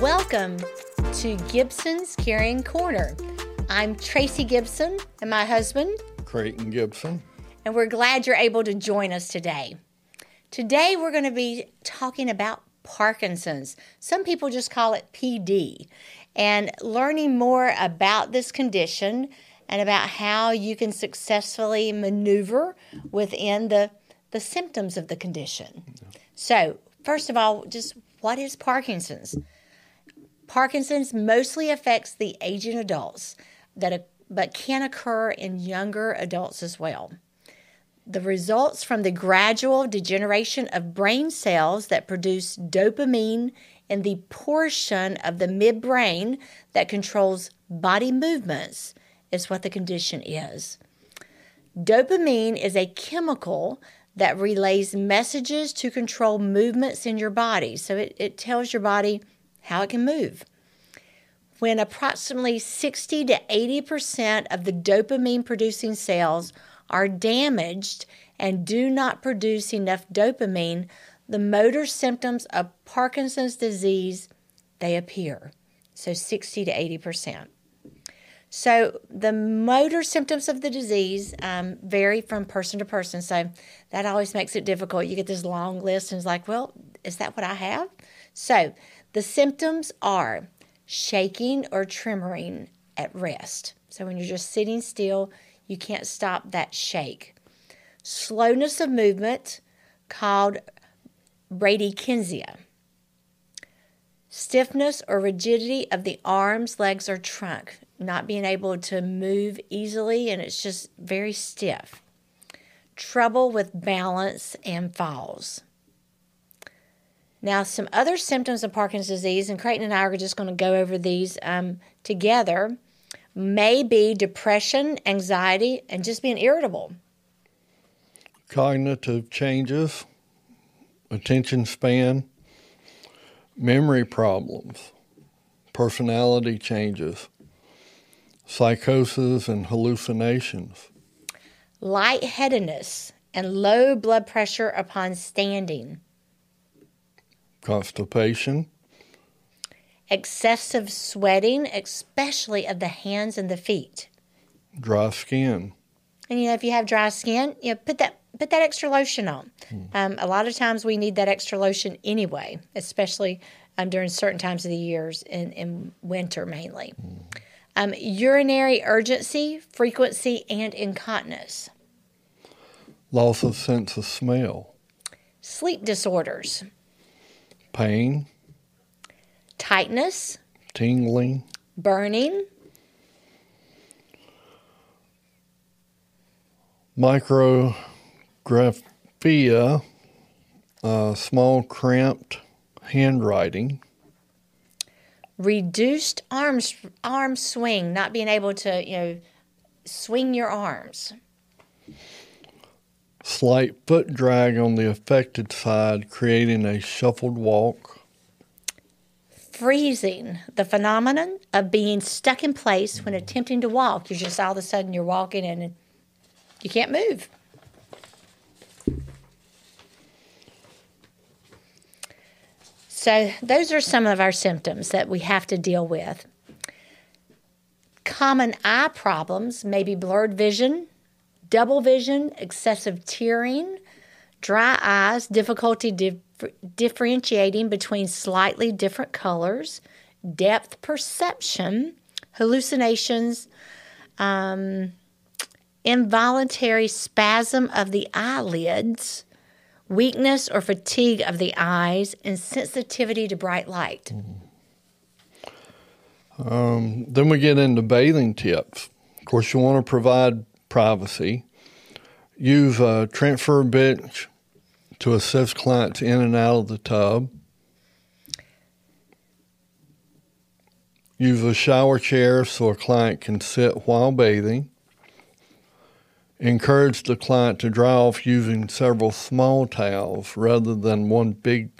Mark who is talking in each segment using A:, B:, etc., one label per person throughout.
A: Welcome to Gibson's Caring Corner. I'm Tracey Gibson and my husband,
B: Creighton Gibson.
A: and we're glad you're able to join us today. Today, we're going to be talking about Parkinson's. Some people just call it PD, and learning more about this condition and about how you can successfully maneuver within the, the symptoms of the condition. So, first of all, just what is Parkinson's? Parkinson's mostly affects the aging adults, that but can occur in younger adults as well. The results from the gradual degeneration of brain cells that produce dopamine in the portion of the midbrain that controls body movements is what the condition is. Dopamine is a chemical that relays messages to control movements in your body. So it, it tells your body how it can move. When approximately 60 to 80% of the dopamine producing cells are damaged and do not produce enough dopamine, the motor symptoms of Parkinson's disease they appear. So 60 to 80%. So the motor symptoms of the disease um, vary from person to person. So that always makes it difficult. You get this long list and it's like, well, is that what I have? So the symptoms are shaking or tremoring at rest. So when you're just sitting still, you can't stop that shake. Slowness of movement called bradykinesia. Stiffness or rigidity of the arms, legs, or trunk, not being able to move easily and it's just very stiff. Trouble with balance and falls. Now, some other symptoms of Parkinson's disease, and Creighton and I are just going to go over these um, together, may be depression, anxiety, and just being irritable.
B: Cognitive changes, attention span, memory problems, personality changes, psychosis and hallucinations,
A: lightheadedness, and low blood pressure upon standing,
B: constipation,
A: excessive sweating, especially of the hands and the feet.
B: dry skin,
A: And you know, if you have dry skin, you know, put that put that extra lotion on. Um, a lot of times we need that extra lotion anyway, especially um, during certain times of the years in, in winter mainly. Um, urinary urgency, frequency, and incontinence.
B: loss of sense of smell,
A: Sleep disorders,
B: pain,
A: tightness,
B: tingling,
A: burning,
B: micrographia, uh, small cramped handwriting,
A: reduced arms arm swing, not being able to you know swing your arms.
B: Slight foot drag on the affected side, creating a shuffled walk,
A: freezing, the phenomenon of being stuck in place when mm-hmm. attempting to walk. You're just all of a sudden you're walking and you can't move. So, those are some of our symptoms that we have to deal with. Common eye problems may be blurred vision, double vision, excessive tearing, dry eyes, difficulty dif- differentiating between slightly different colors, depth perception, hallucinations, um, involuntary spasm of the eyelids, weakness or fatigue of the eyes, and sensitivity to bright light.
B: Um, then we get into bathing tips. Of course, you want to provide privacy. Use a uh, transfer bench to assist clients in and out of the tub. Use a shower chair so a client can sit while bathing. Encourage the client to dry off using several small towels rather than one big,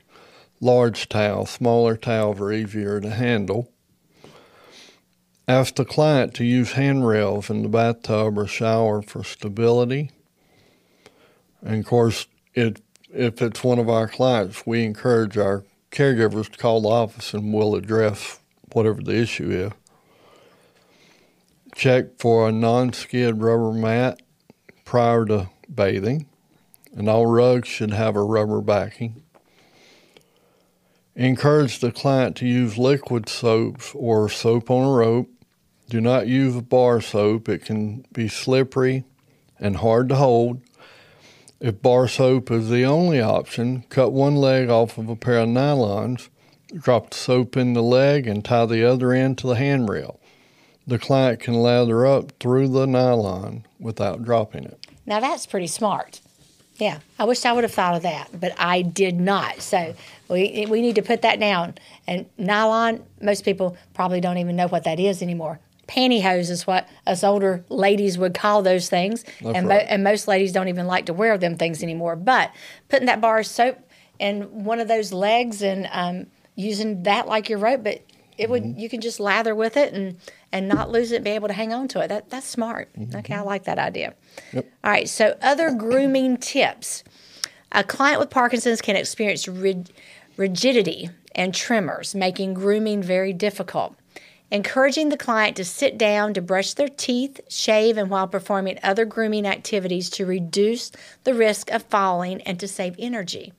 B: large towel. Smaller towels are easier to handle. Ask the client to use handrails in the bathtub or shower for stability. And of course, it, if it's one of our clients, we encourage our caregivers to call the office and we'll address whatever the issue is. Check for a non skid rubber mat prior to bathing, and all rugs should have a rubber backing. Encourage the client to use liquid soaps or soap on a rope. Do not use bar soap, it can be slippery and hard to hold. If bar soap is the only option, cut one leg off of a pair of nylons, drop the soap in the leg, and tie the other end to the handrail. The client can lather up through the nylon without dropping it.
A: Now that's pretty smart. Yeah, I wish I would have thought of that, but I did not. So we we need to put that down. And nylon, most people probably don't even know what that is anymore. Pantyhose is what us older ladies would call those things,
B: That's
A: and
B: right.
A: mo- and most ladies don't even like to wear them things anymore. But putting that bar of soap in one of those legs and um, using that like your rope, but it would you can just lather with it and and not lose it, and be able to hang on to it. That that's smart. Okay, I like that idea.
B: Yep.
A: All right, so other grooming tips. A client with Parkinson's can experience rig- rigidity and tremors, making grooming very difficult. Encouraging the client to sit down to brush their teeth, shave, and while performing other grooming activities to reduce the risk of falling and to save energy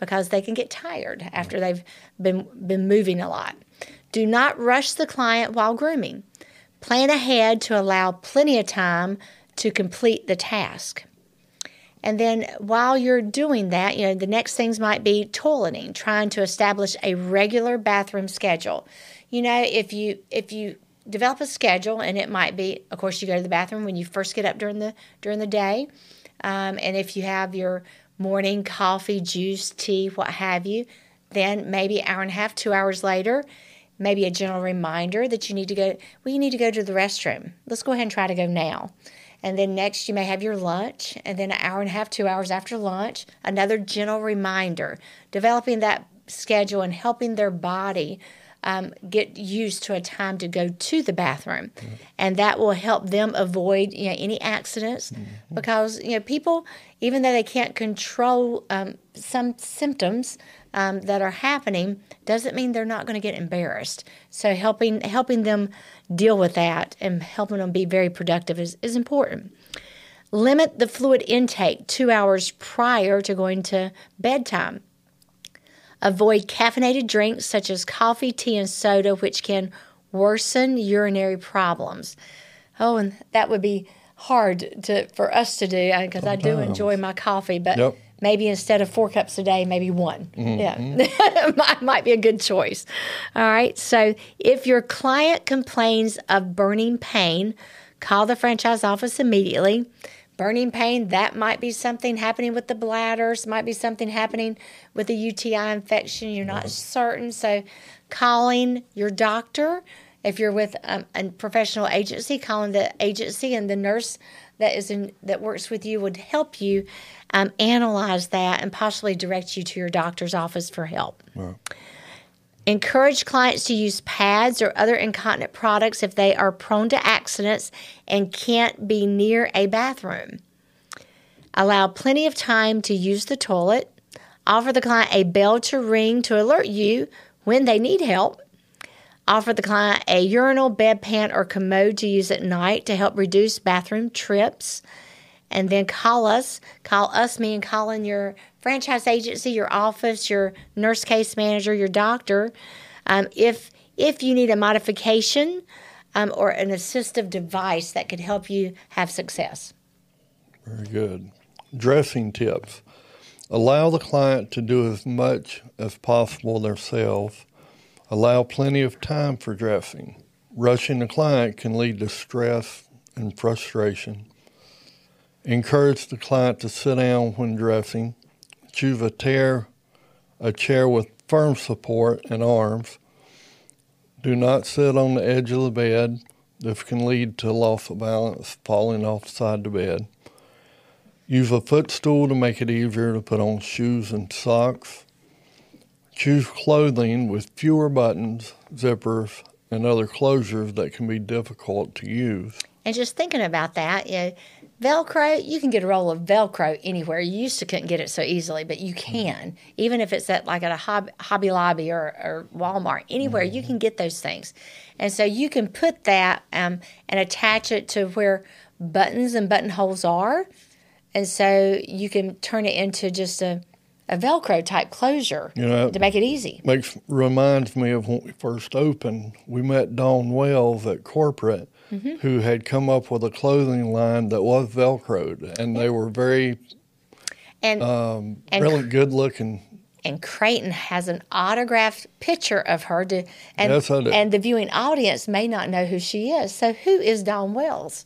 A: because they can get tired after they've been, been moving a lot. Do not rush the client while grooming. Plan ahead to allow plenty of time to complete the task. And then while you're doing that, you know, the next things might be toileting, trying to establish a regular bathroom schedule. You know, if you if you develop a schedule and it might be of course you go to the bathroom when you first get up during the during the day. Um, and if you have your morning coffee, juice, tea, what have you, then maybe hour and a half, two hours later, maybe a gentle reminder that you need to go, well, you need to go to the restroom. Let's go ahead and try to go now. And then next, you may have your lunch, and then an hour and a half, two hours after lunch, another gentle reminder. Developing that schedule and helping their body um, get used to a time to go to the bathroom, and that will help them avoid you know any accidents because you know people even though they can't control um, some symptoms um, that are happening doesn't mean they're not going to get embarrassed. So helping helping them deal with that and helping them be very productive is, is important. Limit the fluid intake two hours prior to going to bedtime. Avoid caffeinated drinks such as coffee, tea, and soda, which can worsen urinary problems. Oh, and that would be hard to for us to do uh, because I do enjoy my coffee, but
B: Yep.
A: maybe instead of four cups a day, maybe one. Mm-hmm. Yeah, might, might be a good choice. All right. So if your client complains of burning pain, call the franchise office immediately. Burning pain, that might be something happening with the bladders, might be something happening with a UTI infection. You're not certain. So calling your doctor, if you're with um, a professional agency, calling the agency and the nurse that is in that works with you would help you um, analyze that and possibly direct you to your doctor's office for help.
B: Right.
A: Encourage clients to use pads or other incontinent products if they are prone to accidents and can't be near a bathroom. Allow plenty of time to use the toilet. Offer the client a bell to ring to alert you when they need help. Offer the client a urinal, bedpan, or commode to use at night to help reduce bathroom trips. And then call us. Call us, me, and Colin, your franchise agency, your office, your nurse case manager, your doctor. Um, if if you need a modification um, or an assistive device that could help you have success.
B: Very good. Dressing tips. Allow the client to do as much as possible themselves. Allow plenty of time for dressing. Rushing the client can lead to stress and frustration. Encourage the client to sit down when dressing. Choose a chair, a chair with firm support and arms. Do not sit on the edge of the bed. This can lead to loss of balance, falling off the side of the bed. Use a footstool to make it easier to put on shoes and socks. Choose clothing with fewer buttons, zippers, and other closures that can be difficult to use.
A: And just thinking about that, know, Velcro, you can get a roll of Velcro anywhere. You used to couldn't get it so easily, but you can. Even if it's at like at a Hobby, Hobby Lobby or, or Walmart, anywhere you can get those things. And so you can put that um, and attach it to where buttons and buttonholes are. And so you can turn it into just a, a Velcro type closure
B: You know,
A: to make it easy.
B: makes reminds me of when we first opened. We met Dawn Wells at corporate, who had come up with a clothing line that was Velcroed, and they were very
A: And
B: um,
A: And-
B: really good looking.
A: and Creighton has an autographed picture of her to and
B: Yes, I do.
A: and the viewing audience may not know who she is. So who is Dawn Wells?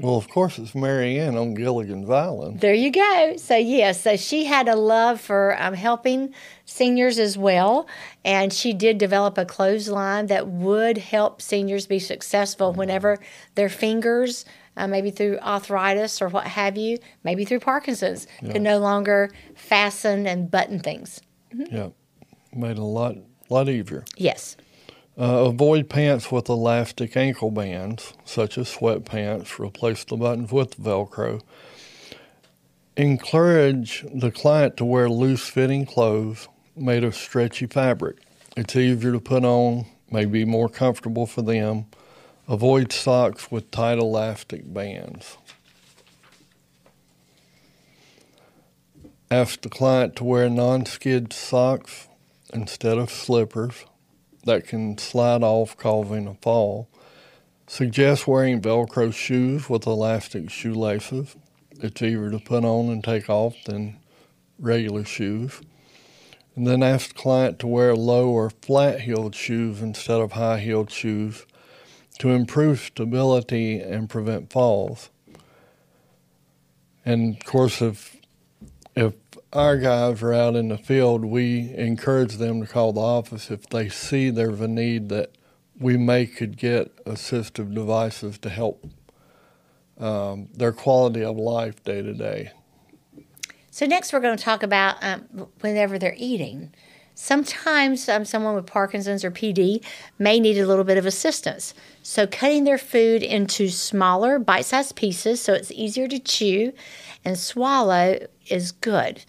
B: Well, of course, it's Mary Ann on Gilligan's Island.
A: There you go. So yes, so she had a love for um, helping seniors as well, and she did develop a clothesline that would help seniors be successful whenever their fingers, uh, maybe through arthritis or what have you, maybe through Parkinson's, could no longer fasten and button things.
B: Yeah, made a lot lot easier.
A: Yes.
B: Uh, avoid pants with elastic ankle bands, such as sweatpants. Replace the buttons with Velcro. Encourage the client to wear loose fitting clothes made of stretchy fabric. It's easier to put on, may be more comfortable for them. Avoid socks with tight elastic bands. Ask the client to wear non skid socks instead of slippers that can slide off, causing a fall. Suggest wearing Velcro shoes with elastic shoelaces. It's easier to put on and take off than regular shoes. And then ask the client to wear low or flat heeled shoes instead of high heeled shoes to improve stability and prevent falls. And of course, if if our guys are out in the field, we encourage them to call the office if they see there's a need that we may could get assistive devices to help um, their quality of life day to day.
A: So next, we're going to talk about um, whenever they're eating. Sometimes um, someone with Parkinson's or PD may need a little bit of assistance. So cutting their food into smaller, bite-sized pieces so it's easier to chew and swallow is good.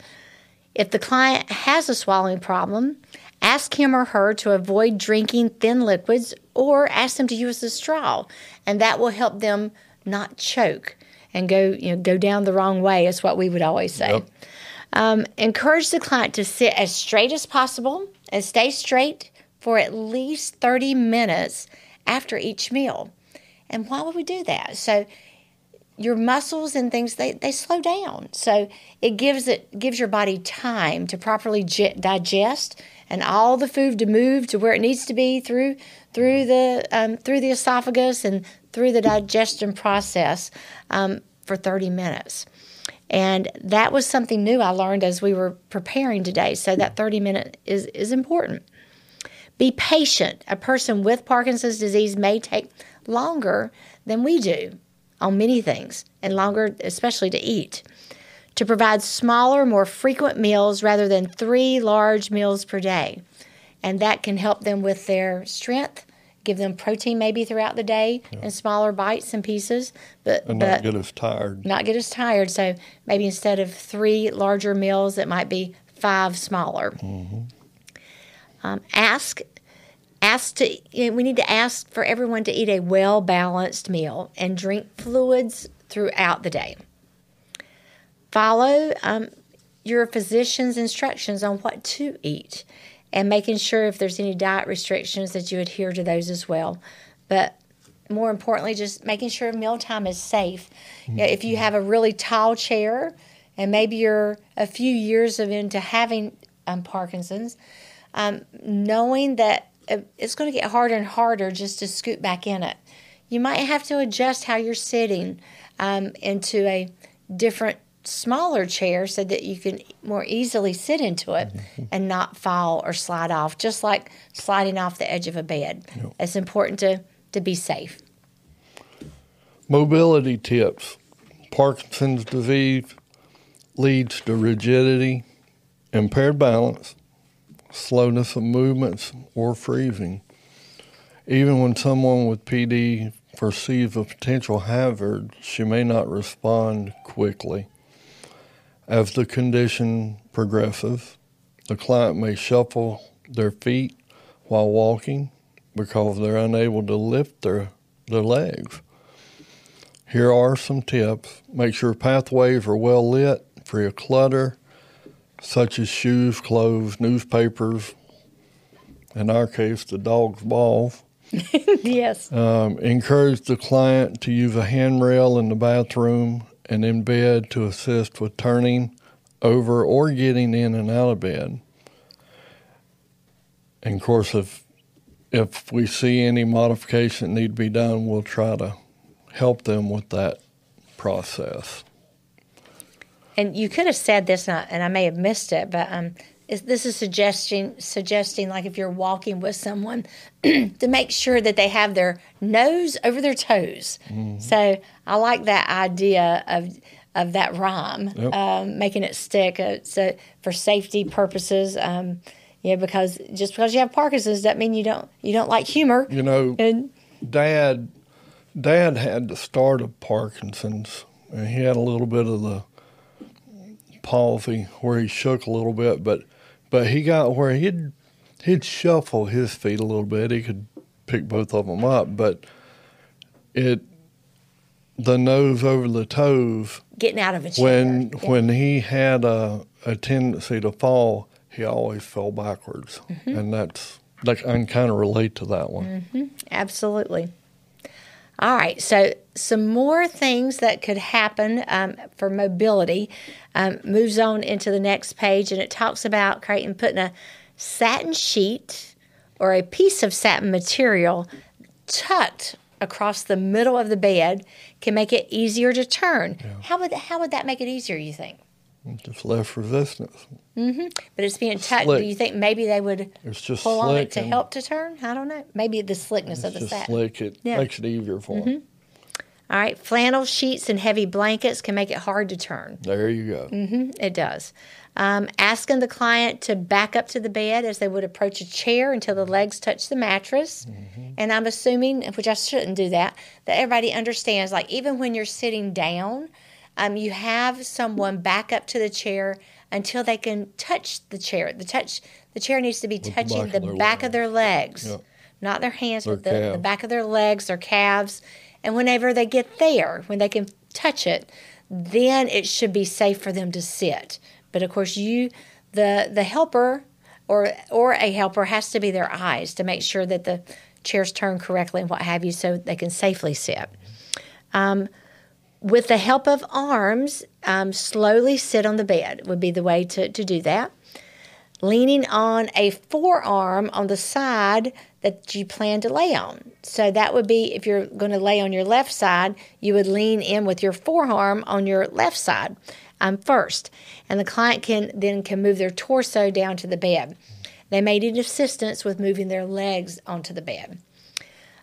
A: If the client has a swallowing problem, ask him or her to avoid drinking thin liquids or ask them to use a straw, and that will help them not choke and go you know go down the wrong way is what we would always say.
B: Yep.
A: Um, encourage the client to sit as straight as possible and stay straight for at least 30 minutes after each meal. And why would we do that? So your muscles and things they, they slow down. So it gives it gives your body time to properly ge- digest and all the food to move to where it needs to be through through the um, through the esophagus and through the digestion process um, for 30 minutes. And that was something new I learned as we were preparing today. So that 30 minute is, is important. Be patient. A person with Parkinson's disease may take longer than we do on many things, and longer, especially to eat. To provide smaller, more frequent meals rather than three large meals per day. And that can help them with their strength, give them protein maybe throughout the day in smaller bites and pieces, but,
B: And
A: but
B: not get us tired.
A: not get as tired. So maybe instead of three larger meals, it might be five smaller. Um, ask, ask to. You know, we need to ask for everyone to eat a well balanced meal and drink fluids throughout the day. Follow um, your physician's instructions on what to eat, and making sure if there's any diet restrictions that you adhere to those as well. But more importantly, just making sure mealtime is safe. You know, if you have a really tall chair, and maybe you're a few years of into having um, Parkinson's, um, knowing that it's going to get harder and harder just to scoot back in it. You might have to adjust how you're sitting um, into a different, smaller chair so that you can more easily sit into it and not fall or slide off, just like sliding off the edge of a bed. It's important to, to be safe.
B: Mobility tips. Parkinson's disease leads to rigidity, impaired balance, slowness of movements, or freezing. Even when someone with PD perceives a potential hazard, she may not respond quickly. As the condition progresses, the client may shuffle their feet while walking because they're unable to lift their, their legs. Here are some tips. Make sure pathways are well lit, free of clutter, such as shoes, clothes, newspapers, in our case, the dog's balls.
A: yes.
B: Um, encourage the client to use a handrail in the bathroom and in bed to assist with turning over or getting in and out of bed. And of course, if if we see any modification need to be done, we'll try to help them with that process.
A: And you could have said this, and I, and I may have missed it, but um, is, this is suggesting suggesting like if you're walking with someone to make sure that they have their nose over their toes. Mm-hmm. So I like that idea of of that rhyme, yep. um, making it stick. Uh, so for safety purposes, um, yeah, because just because you have Parkinson's doesn't mean you don't you don't like humor.
B: You know, and, Dad, Dad had the start of Parkinson's, and he had a little bit of the palsy where he shook a little bit, but but he got where he'd he'd shuffle his feet a little bit. He could pick both of them up, but it the nose over the toes.
A: Getting out of a
B: chair. When yeah. when he had a, a tendency to fall, he always fell backwards, mm-hmm. and that's like I can kind of relate to that one.
A: Mm-hmm. Absolutely. All right, so some more things that could happen um, for mobility um, moves on into the next page, and it talks about Creighton putting a satin sheet or a piece of satin material tucked across the middle of the bed can make it easier to turn. Yeah. How would how would that make it easier? You think?
B: Just less resistance.
A: Mm-hmm. But it's being tucked. Do you think maybe they would
B: it's just
A: pull on it to help to turn? I don't know. Maybe the slickness of the
B: just
A: satin.
B: Slick. It yeah. makes it easier for mm-hmm. them.
A: All right, flannel sheets and heavy blankets can make it hard to turn.
B: There you go.
A: Mm-hmm, it does. Um, asking the client to back up to the bed as they would approach a chair until the legs touch the mattress. Mm-hmm. And I'm assuming, which I shouldn't do that, that everybody understands, like even when you're sitting down, um, you have someone back up to the chair until they can touch the chair. The touch the chair needs to be With touching the back, of, back of, their legs, not their hands, their but the, the, back of their legs, their calves. And whenever they get there, when they can touch it, then it should be safe for them to sit. But of course, you, the the helper, or or a helper has to be their eyes to make sure that the chairs turn correctly and what have you, so they can safely sit. Um, with the help of arms, um, slowly sit on the bed would be the way to, to do that. Leaning on a forearm on the side that you plan to lay on. So that would be if you're going to lay on your left side, you would lean in with your forearm on your left side um, first, and the client can then can move their torso down to the bed. They may need assistance with moving their legs onto the bed.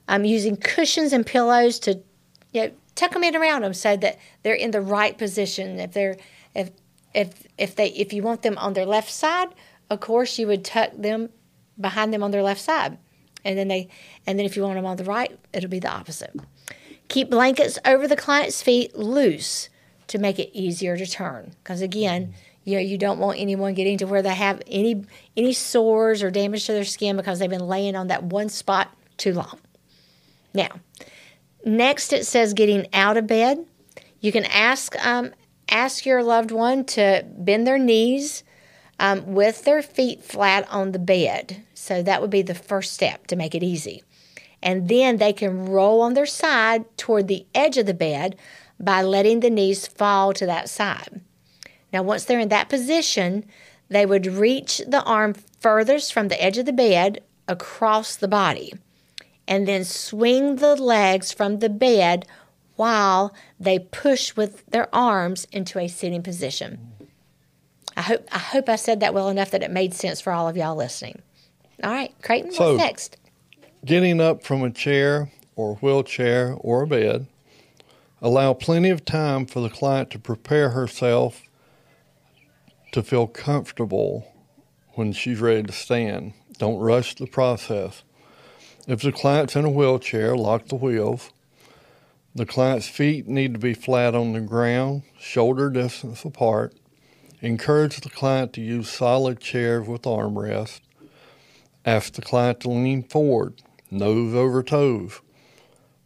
A: I'm um, using cushions and pillows to you know, tuck them in around them so that they're in the right position. If they're if if if they if you want them on their left side, of course you would tuck them behind them on their left side, and then they and then if you want them on the right, it'll be the opposite. Keep blankets over the client's feet loose to make it easier to turn. Because again, you know you don't want anyone getting to where they have any any sores or damage to their skin because they've been laying on that one spot too long. Now, Next, it says getting out of bed. You can ask um, ask your loved one to bend their knees um, with their feet flat on the bed. So that would be the first step to make it easy. And then they can roll on their side toward the edge of the bed by letting the knees fall to that side. Now, once they're in that position, they would reach the arm furthest from the edge of the bed across the body and then swing the legs from the bed while they push with their arms into a sitting position. I hope I hope I said that well enough that it made sense for all of y'all listening. All right, Creighton, so, what's next?
B: Getting up from a chair or wheelchair or a bed, allow plenty of time for the client to prepare herself to feel comfortable when she's ready to stand. Don't rush the process. If the client's in a wheelchair, lock the wheels. The client's feet need to be flat on the ground, shoulder distance apart. Encourage the client to use solid chairs with armrests. Ask the client to lean forward, nose over toes.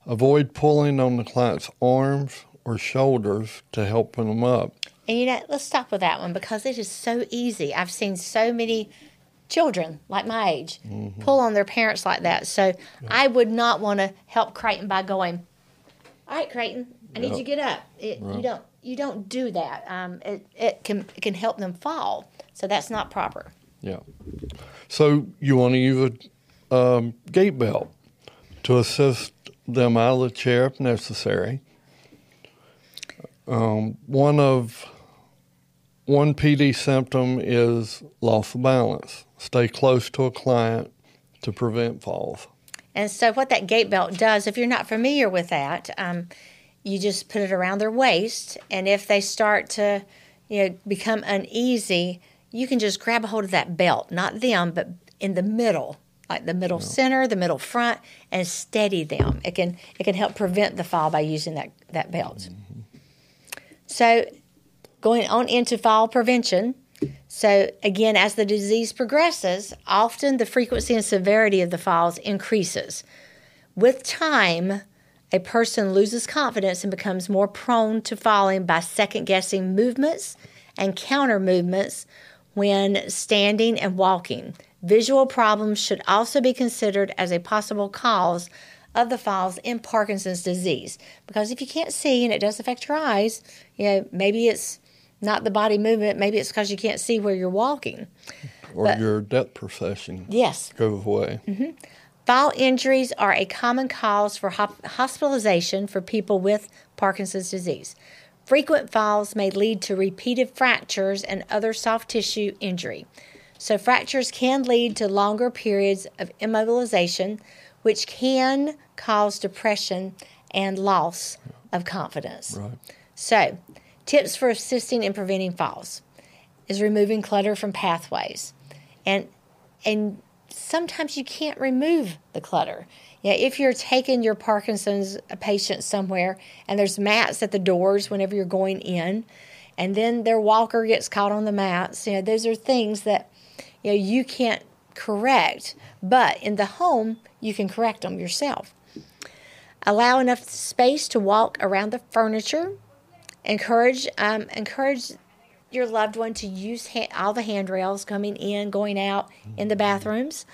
B: Avoid pulling on the client's arms or shoulders to help them up.
A: And you know, let's stop with that one because it is so easy. I've seen so many children like my age mm-hmm. pull on their parents like that. So yep. I would not want to help Creighton by going, "All right, Creighton, I yep. need you to get up." It, right. You don't you don't do that. Um, it it can it can help them fall. So that's not proper.
B: Yeah. So you want to use a um, gait belt to assist them out of the chair if necessary. Um, one of one PD symptom is loss of balance. Stay close to a client to prevent falls.
A: And so, what that gait belt does, if you're not familiar with that, um, you just put it around their waist, and if they start to, you know, become uneasy, you can just grab a hold of that belt, not them, but in the middle, like the middle yeah. center, the middle front, and steady them. It can it can help prevent the fall by using that that belt. Mm-hmm. So, going on into fall prevention. So, again, as the disease progresses, often the frequency and severity of the falls increases. With time, a person loses confidence and becomes more prone to falling by second guessing movements and counter movements when standing and walking. Visual problems should also be considered as a possible cause of the falls in Parkinson's disease because if you can't see and it does affect your eyes, you know, maybe it's not the body movement, maybe it's because you can't see where you're walking.
B: Or but, your depth perception
A: yes.
B: Go away.
A: Mm-hmm. Fall injuries are a common cause for hospitalization for people with Parkinson's disease. Frequent falls may lead to repeated fractures and other soft tissue injury. So, fractures can lead to longer periods of immobilization, which can cause depression and loss of confidence.
B: Right.
A: So, tips for assisting in preventing falls is removing clutter from pathways. And and sometimes you can't remove the clutter. Yeah, if you're taking your Parkinson's patient somewhere and there's mats at the doors whenever you're going in, and then their walker gets caught on the mats, you know, those are things that you know you can't correct. But in the home, you can correct them yourself. Allow enough space to walk around the furniture. Encourage um, encourage your loved one to use ha- all the handrails coming in, going out in the bathrooms.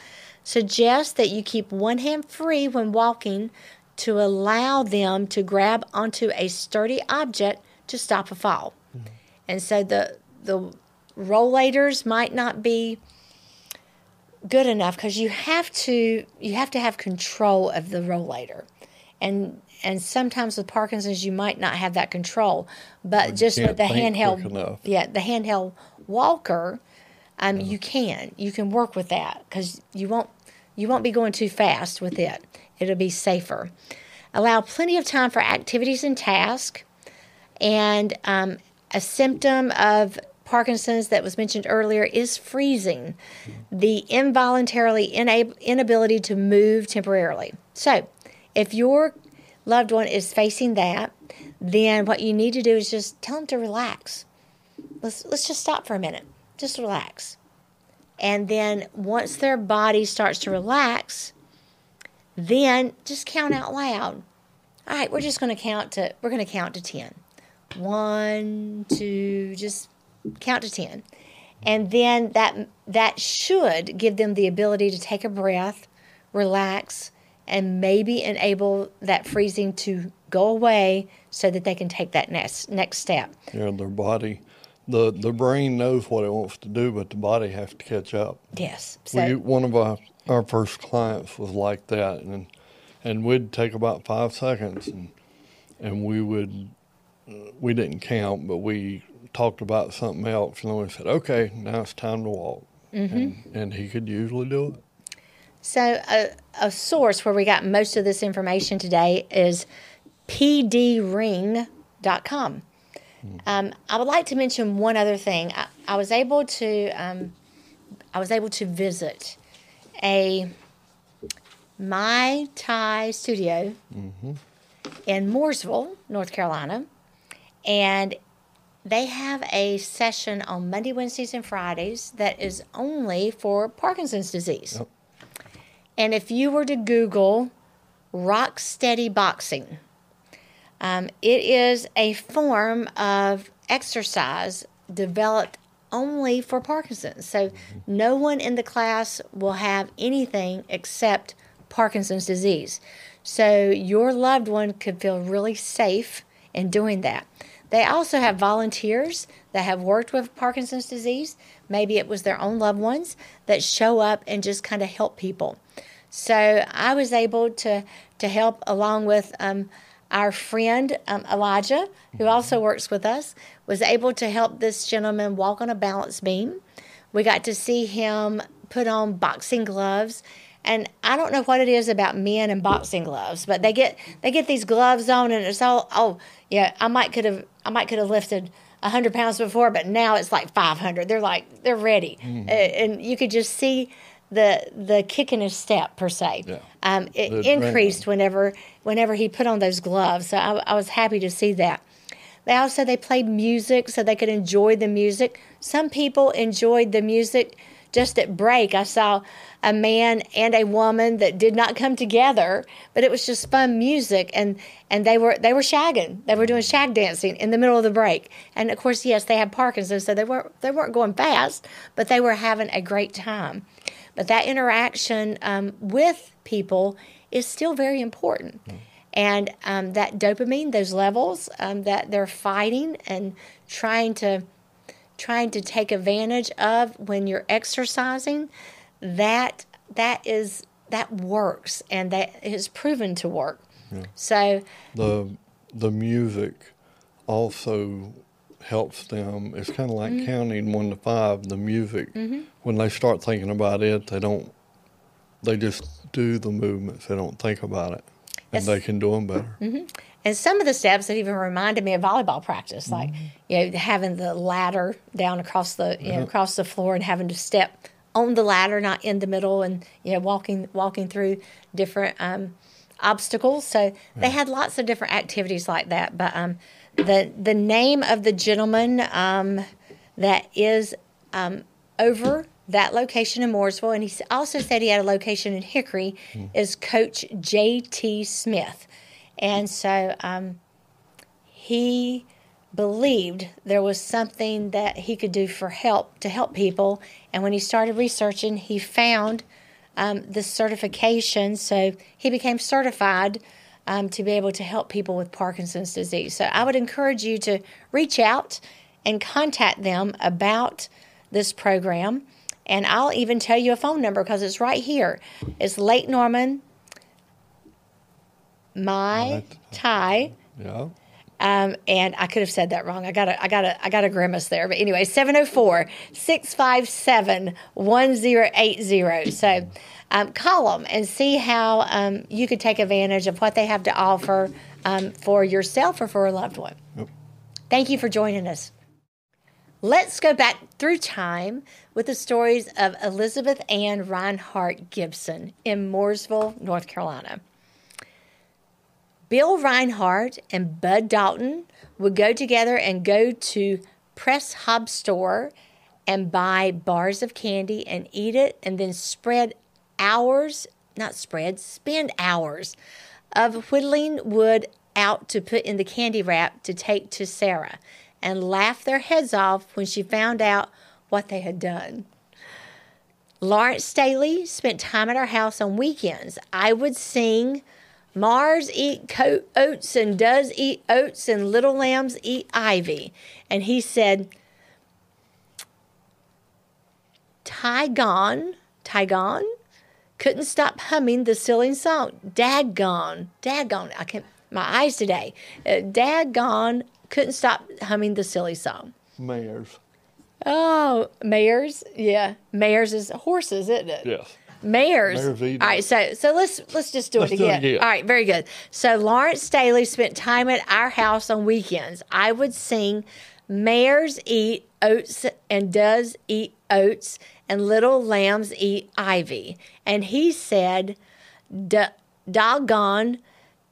A: Suggest that you keep one hand free when walking to allow them to grab onto a sturdy object to stop a fall. Mm-hmm. And so the the rollators might not be good enough because you have to you have to have control of the rollator. And and sometimes with Parkinson's you might not have that control, but just with the handheld, yeah, the handheld walker, um, yeah. you can you can work with that because you won't you won't be going too fast with it. It'll be safer. Allow plenty of time for activities and tasks, and um, a symptom of Parkinson's that was mentioned earlier is freezing, the involuntarily inab- inability to move temporarily. So, if your loved one is facing that, then what you need to do is just tell them to relax. Let's let's just stop for a minute. Just relax. And then once their body starts to relax, then just count out loud. All right, we're just going to count to we're going to count to 10. 1 2 just count to 10. And then that that should give them the ability to take a breath, relax, and maybe enable that freezing to go away so that they can take that next next step.
B: Yeah, their body, the the brain knows what it wants to do, but the body has to catch up.
A: Yes.
B: So, we, one of our our first clients was like that, and and we'd take about five seconds, and and we would we didn't count, but we talked about something else, and then we said, "Okay, now it's time to walk," mm-hmm. and, and he could usually do it.
A: So, a, a source where we got most of this information today is pdring.com. Um, I would like to mention one other thing. I, I was able to um, I was able to visit a Mai Thai studio, mm-hmm. in Mooresville, North Carolina, and they have a session on Monday, Wednesdays, and Fridays that is only for Parkinson's disease.
B: Yep.
A: And if you were to Google Rock Steady Boxing, um, it is a form of exercise developed only for Parkinson's. So no one in the class will have anything except Parkinson's disease. So your loved one could feel really safe in doing that. They also have volunteers that have worked with Parkinson's disease. Maybe it was their own loved ones that show up and just kind of help people. So I was able to to help along with um, our friend um, Elijah, who also works with us, was able to help this gentleman walk on a balance beam. We got to see him put on boxing gloves. And I don't know what it is about men and boxing gloves, but they get they get these gloves on, and it's all oh yeah. I might could have I might could have lifted hundred pounds before, but now it's like five hundred. They're like they're ready, uh, and you could just see the the kick in his step per se.
B: Yeah.
A: Um, it
B: The adrenaline.
A: increased whenever whenever he put on those gloves. So I, I was happy to see that. They also they played music so they could enjoy the music. Some people enjoyed the music just at break. I saw a man and a woman that did not come together, but it was just fun music and and they were they were shagging. They were doing shag dancing in the middle of the break. And of course, yes, they had Parkinson's, so they weren't they weren't going fast, but they were having a great time. But that interaction um, with people is still very important. And um, that dopamine, those levels um, that they're fighting and trying to trying to take advantage of when you're exercising, that that is that works and that is proven to work. So
B: the the music also helps them. It's kind of like
A: Mm-hmm.
B: counting one to five. The music, when they start thinking about it, they don't. They just do the movements. They don't think about it, and
A: Yes.
B: they can do them better.
A: And some of the steps that even reminded me of volleyball practice, like you know having the ladder down across the you know across the floor and having to step on the ladder, not in the middle, and you know walking walking through different um, obstacles. So they had lots of different activities like that. But um, the the name of the gentleman um, that is um, over that location in Mooresville, and he also said he had a location in Hickory, is Coach J.T. Smith. And so um, he believed there was something that he could do for help to help people. And when he started researching, he found um, this certification. So he became certified um, to be able to help people with Parkinson's disease. So I would encourage you to reach out and contact them about this program. And I'll even tell you a phone number because it's right here. It's Lake Norman, my tie.
B: Yeah.
A: Um, and I could have said that wrong. I got a, I got a, I got a grimace there. But anyway, 704-657-1080. So um, call them and see how um, you could take advantage of what they have to offer um, for yourself or for a loved one.
B: Yep.
A: Thank you for joining us. Let's go back through time with the stories of Elizabeth Anne Reinhardt Gibson in Mooresville, North Carolina. Bill Reinhardt and Bud Dalton would go together and go to Press Hub store and buy bars of candy and eat it and then spread hours, not spread, spend hours of whittling wood out to put in the candy wrap to take to Sarah and laugh their heads off when she found out what they had done. Lawrence Staley spent time at our house on weekends. I would sing Mars eat co- oats and does eat oats and little lambs eat ivy. And he said, Tygon, Tygon couldn't stop humming the silly song. Daggone, daggone. I can't, my eyes today. Uh, daggone couldn't stop humming the silly song.
B: Mares.
A: Oh, mares, yeah, mares is horses, isn't it?
B: Yes. Eat
A: All right, so so let's let's just do
B: Let's
A: it
B: do it
A: again.
B: again.
A: All right, very good. So Lawrence Staley spent time at our house on weekends. I would sing Mares eat oats and does eat oats and little lambs eat ivy. And he said, "D- doggone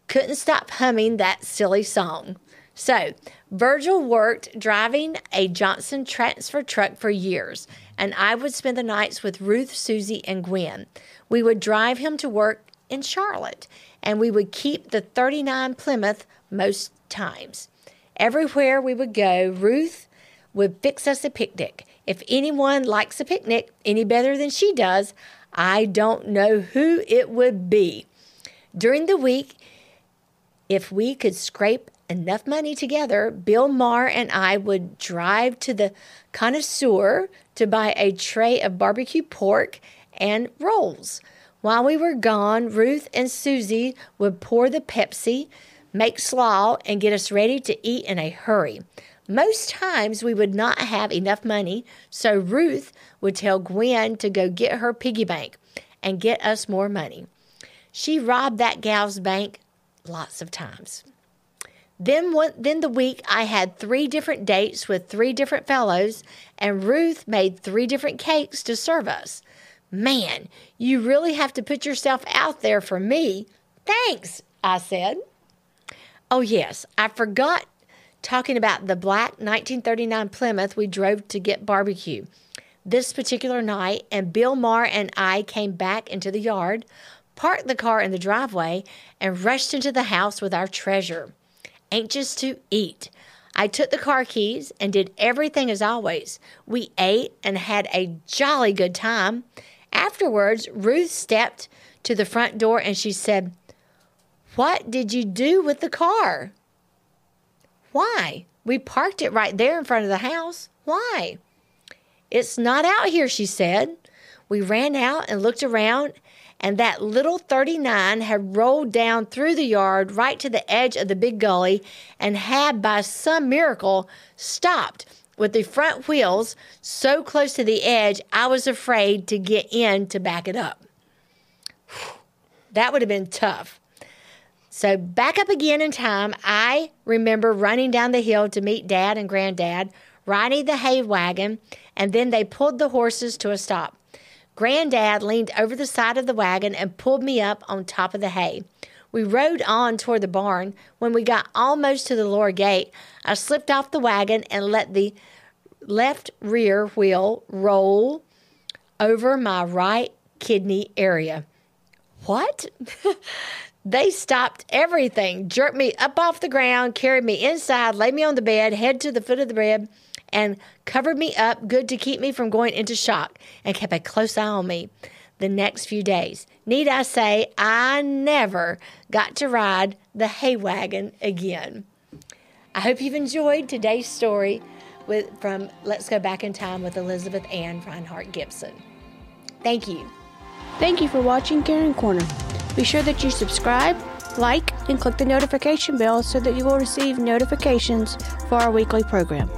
A: couldn't stop humming that silly song. So, Virgil worked driving a Johnson transfer truck for years, and I would spend the nights with Ruth, Susie, and Gwen. We would drive him to work in Charlotte, and we would keep the 39 Plymouth most times. Everywhere we would go, Ruth would fix us a picnic. If anyone likes a picnic any better than she does, I don't know who it would be. During the week, if we could scrape enough money together, Bill Maher and I would drive to the connoisseur to buy a tray of barbecue pork and rolls. While we were gone, Ruth and Susie would pour the Pepsi, make slaw, and get us ready to eat in a hurry. Most times we would not have enough money, so Ruth would tell Gwen to go get her piggy bank and get us more money. She robbed that gal's bank lots of times. Then one, then the week I had three different dates with three different fellows, and Ruth made three different cakes to serve us. Man, you really have to put yourself out there for me. Thanks, I said. Oh, yes, I forgot talking about the black 1939 Plymouth we drove to get barbecue this particular night, and Bill Maher and I came back into the yard, parked the car in the driveway, and rushed into the house with our treasure, anxious to eat. I took the car keys and did everything as always. We ate and had a jolly good time. Afterwards, Ruth stepped to the front door and she said, What did you do with the car? Why? We parked it right there in front of the house. Why? It's not out here, she said. We ran out and looked around, and that little 39 had rolled down through the yard right to the edge of the big gully and had, by some miracle, stopped with the front wheels so close to the edge I was afraid to get in to back it up. That would have been tough. So, back up again in time, I remember running down the hill to meet Dad and Granddad, riding the hay wagon, and then they pulled the horses to a stop. Granddad leaned over the side of the wagon and pulled me up on top of the hay. We rode on toward the barn. When we got almost to the lower gate, I slipped off the wagon and let the left rear wheel roll over my right kidney area. What? They stopped everything, jerked me up off the ground, carried me inside, laid me on the bed, head to the foot of the bed, and covered me up good to keep me from going into shock and kept a close eye on me the next few days. Need I say, I never got to ride the hay wagon again. I hope you've enjoyed today's story with, from Let's Go Back in Time with Elizabeth Anne Reinhardt Gibson. Thank you.
C: Thank you for watching Caring Corner. Be sure that you subscribe, like, and click the notification bell so that you will receive notifications for our weekly program.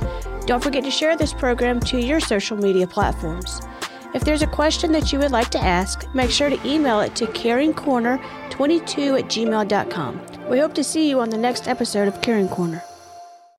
C: Don't forget to share this program to your social media platforms. If there's a question that you would like to ask, make sure to email it to caringcorner22 at gmail.com. We hope to see you on the next episode of Caring Corner.